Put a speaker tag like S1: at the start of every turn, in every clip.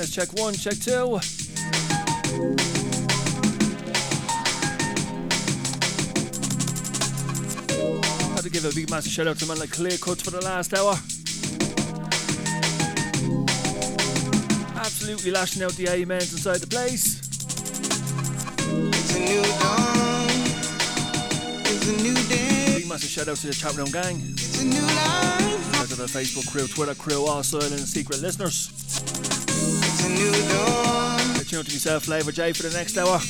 S1: Yes, check one, check two. Had to give a big massive shout out to man like Clear Cuts for the last hour. Absolutely lashing out the amens inside the place.
S2: It's a new dawn. It's a new day.
S1: Big massive shout out to the chat room gang.
S2: It's a new life.
S1: Shout out to the Facebook crew, Twitter crew, all soil and secret listeners.
S2: It's a new dawn.
S1: To myself, FLavRjay, for the next hour.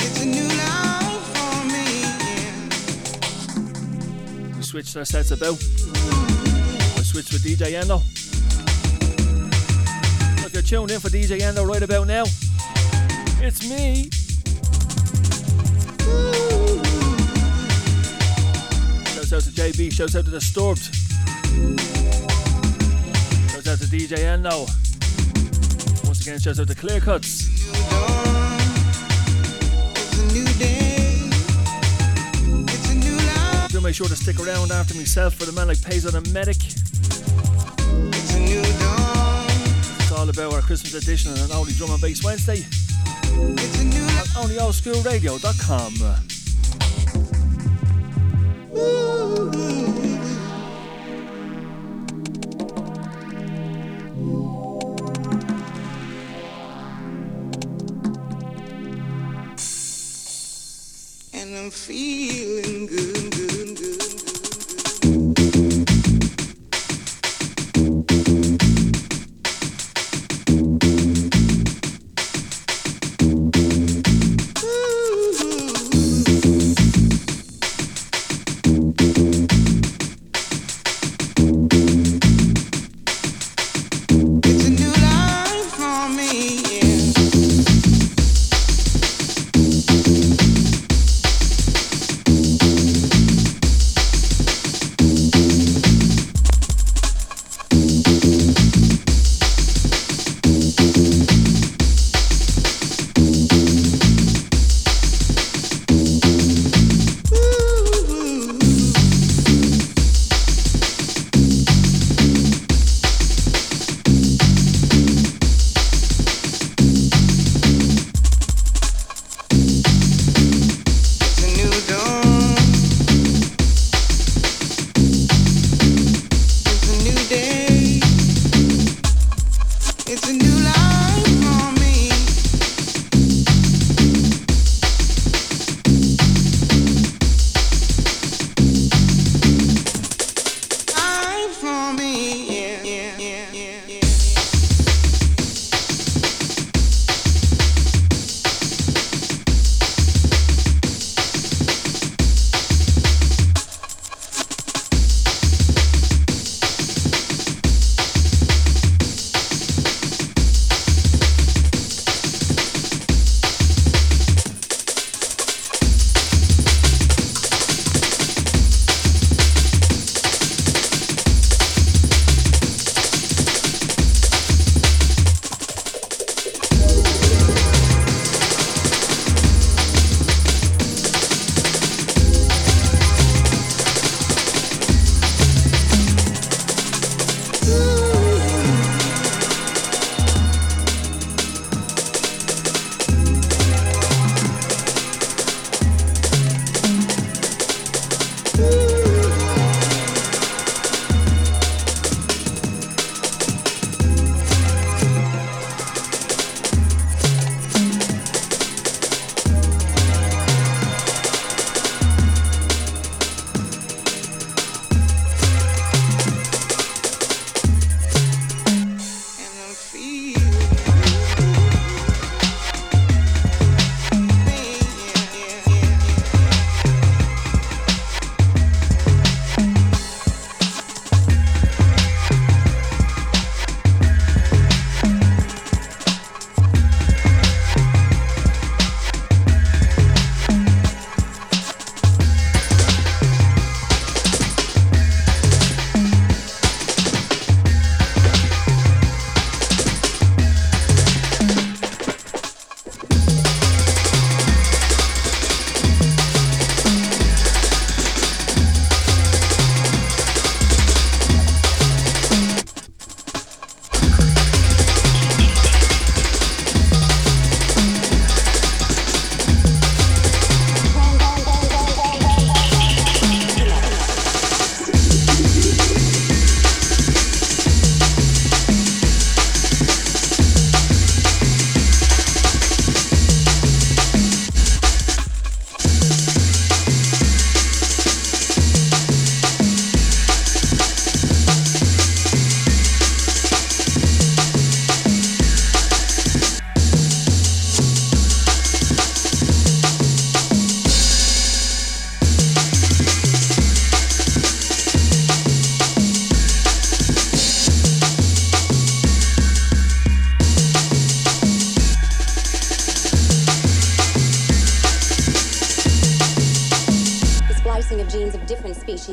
S2: It's a new life for me.
S1: We switched our sets about. I switched with DJ Endo. If you're tuned in for DJ Endo right about now, it's me. Shouts out to JB, shouts out to Disturbed. Shouts out to DJ Endo. Again, shouts out to Clear Cuts. Do make sure to stick around after myself for the man like and Medic.
S2: It's a new dawn.
S1: It's all about our Christmas edition on Only Drum and Bass Wednesday.
S2: It's a new life.
S1: OnlyOldSkoolRadio.com.
S2: And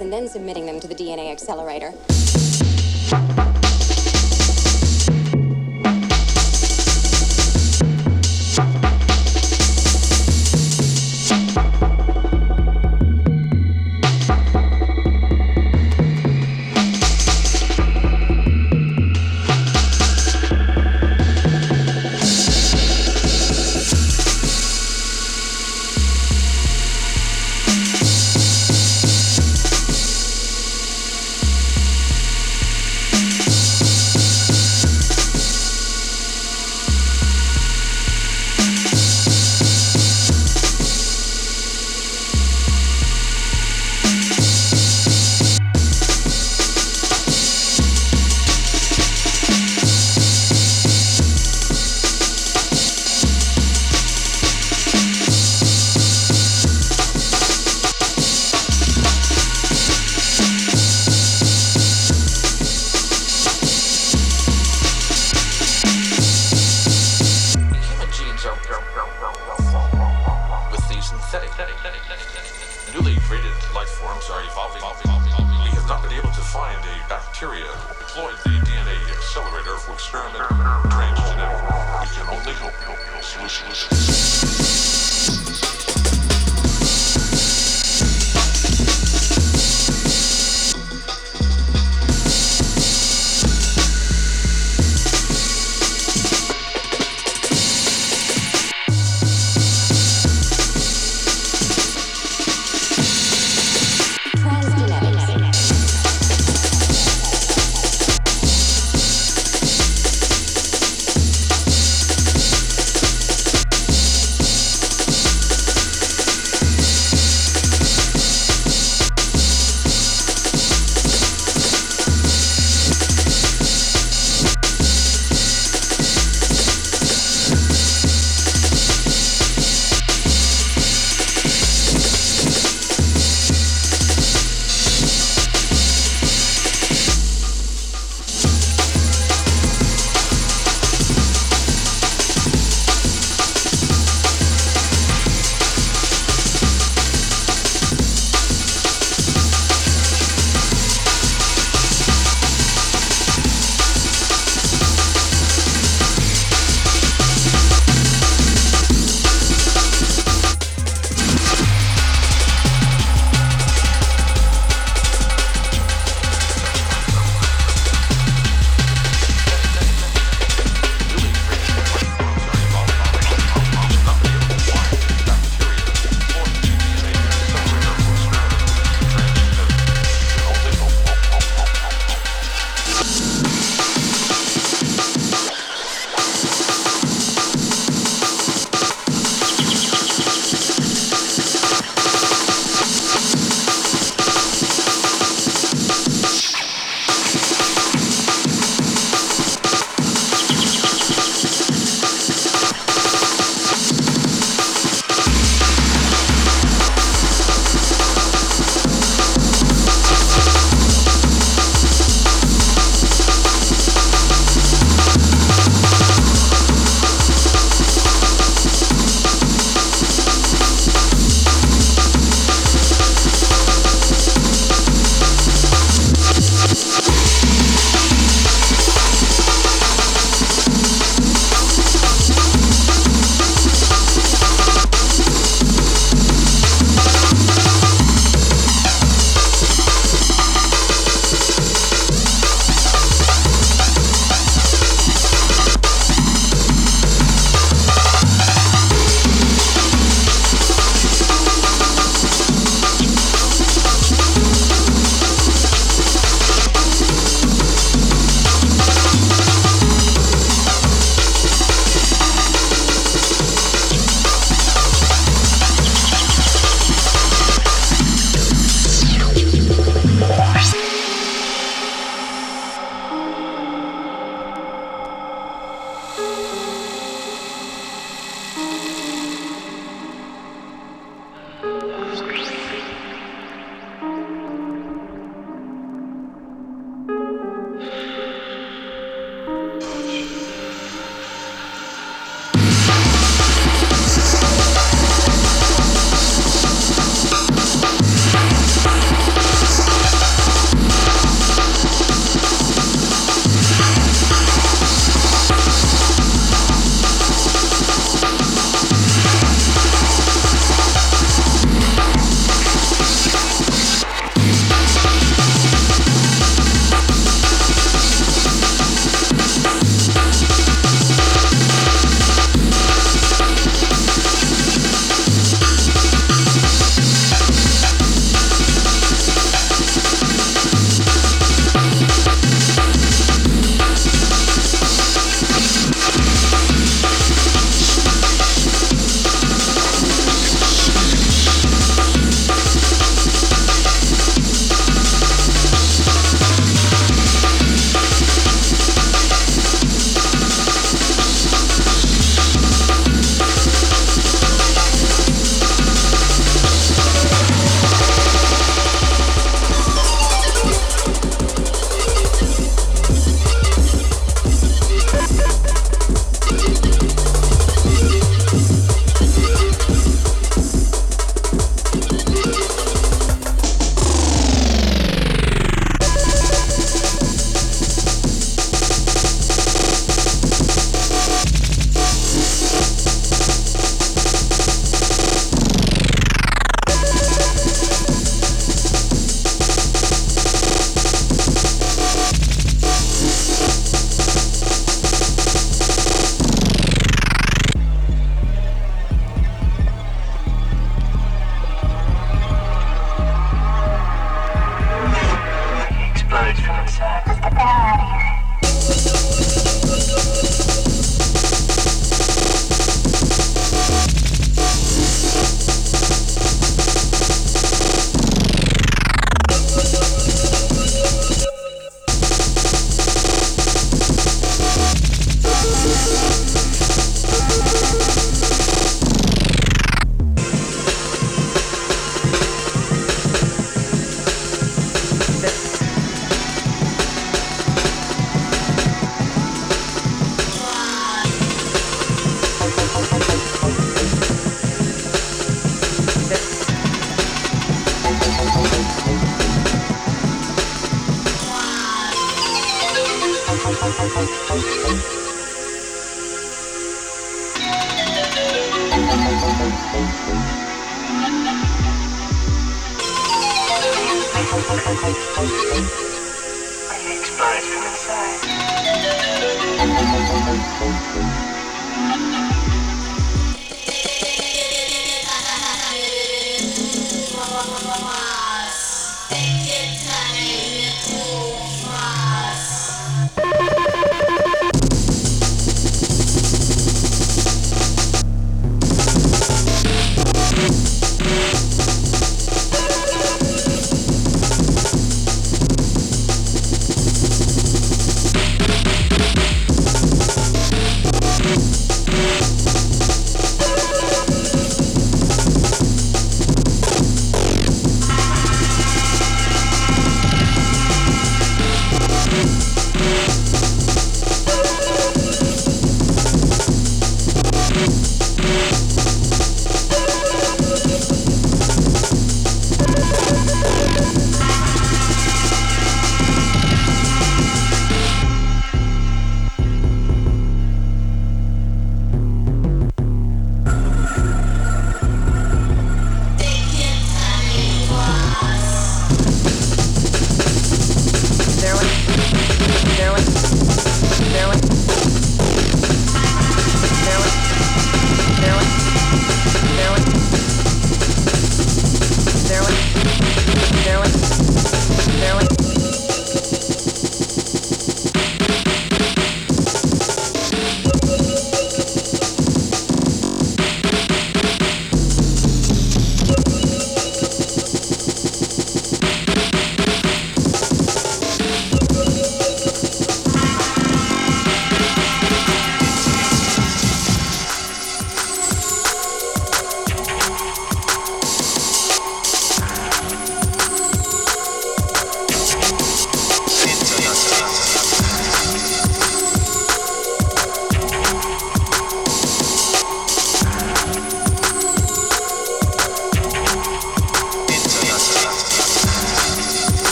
S3: and then submitting them to the DNA accelerator.
S4: Newly created life forms are evolving. We have not been able to find a bacteria deployed the DNA accelerator for experimental transgenetic. We can only hope. Solution.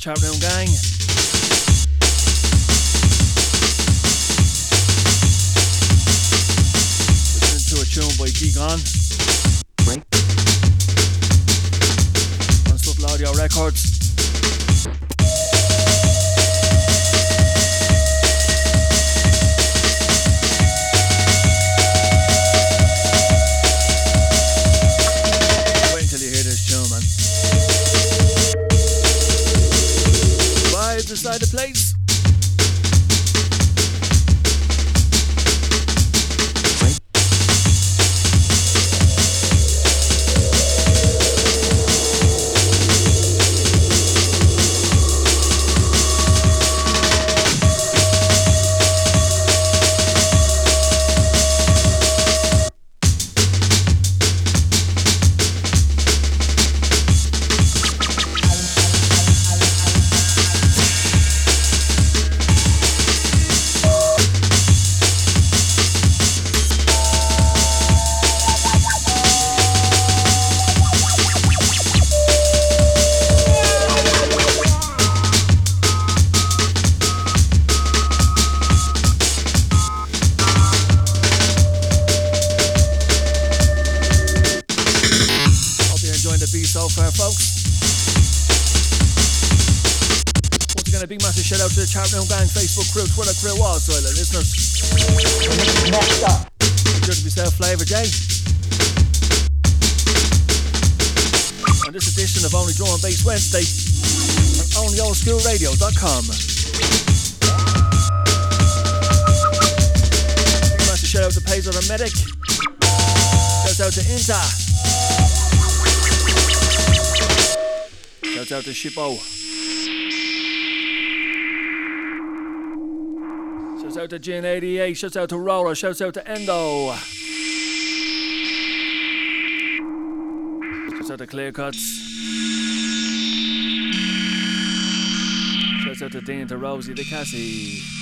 S1: Chat room gang. Shout out to the chat room gang, Facebook crew, Twitter crew, all silent listeners.
S5: Next up.
S1: Good to be self FLavRjay. On this edition of Only and Bass Wednesday on onlyoldskoolradio.com. Big massive shout out to Pazer and Medic. Shout out to Inta. Shout out to Shippo. Out to Gin 88. Shouts out to Roller. Shouts out to Endo. Shouts out to Clear Cuts. Shouts out to Dean to Rosie to Cassie.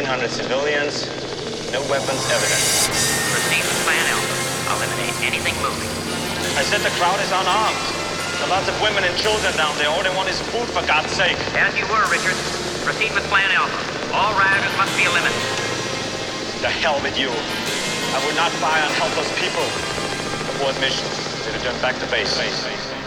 S6: 1,500 civilians, no weapons evident.
S7: Proceed with plan Alpha. Eliminate anything moving.
S6: I said the crowd is unarmed. There are lots of women and children down there. All they want is food, for God's sake.
S7: As you were, Richard. Proceed with plan Alpha. All rioters must be eliminated.
S6: The hell with you. I would not fire on helpless people. Abort mission. Return back to base. base, base.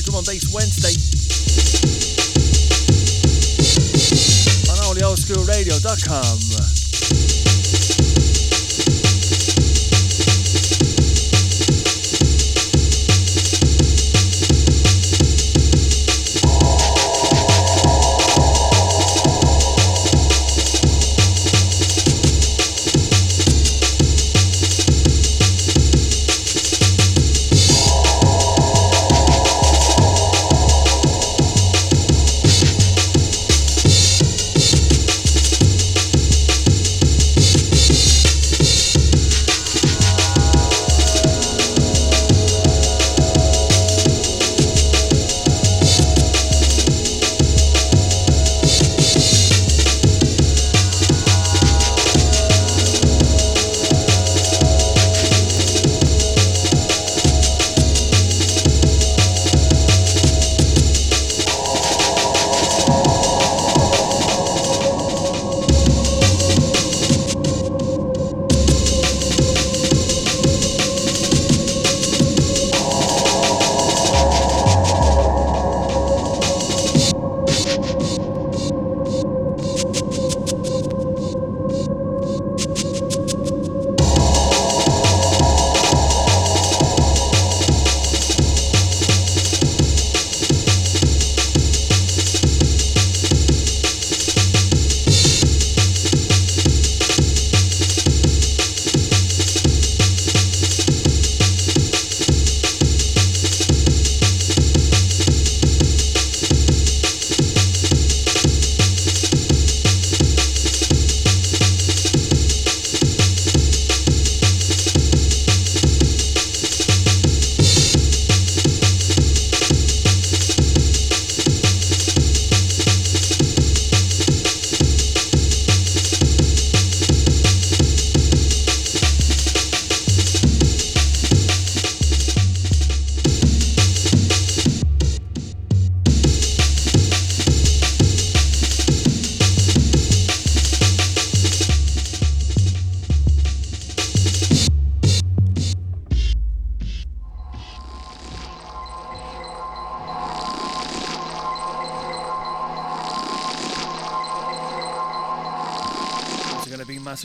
S1: Only Drum and Bass Wednesday. On onlyoldskoolradio.com.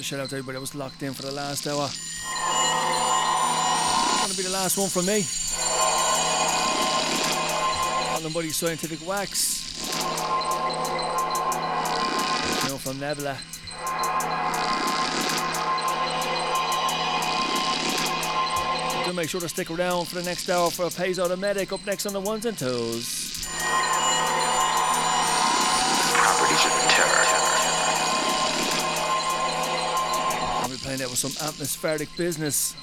S1: shout out to everybody that was locked in for the last hour. It's Gonna be the last one from me. Calling buddy Scientific Wax. You know, from Nebula. Do make sure to stick around for the next hour for a the Medic up next on the ones and twos. Some atmospheric business.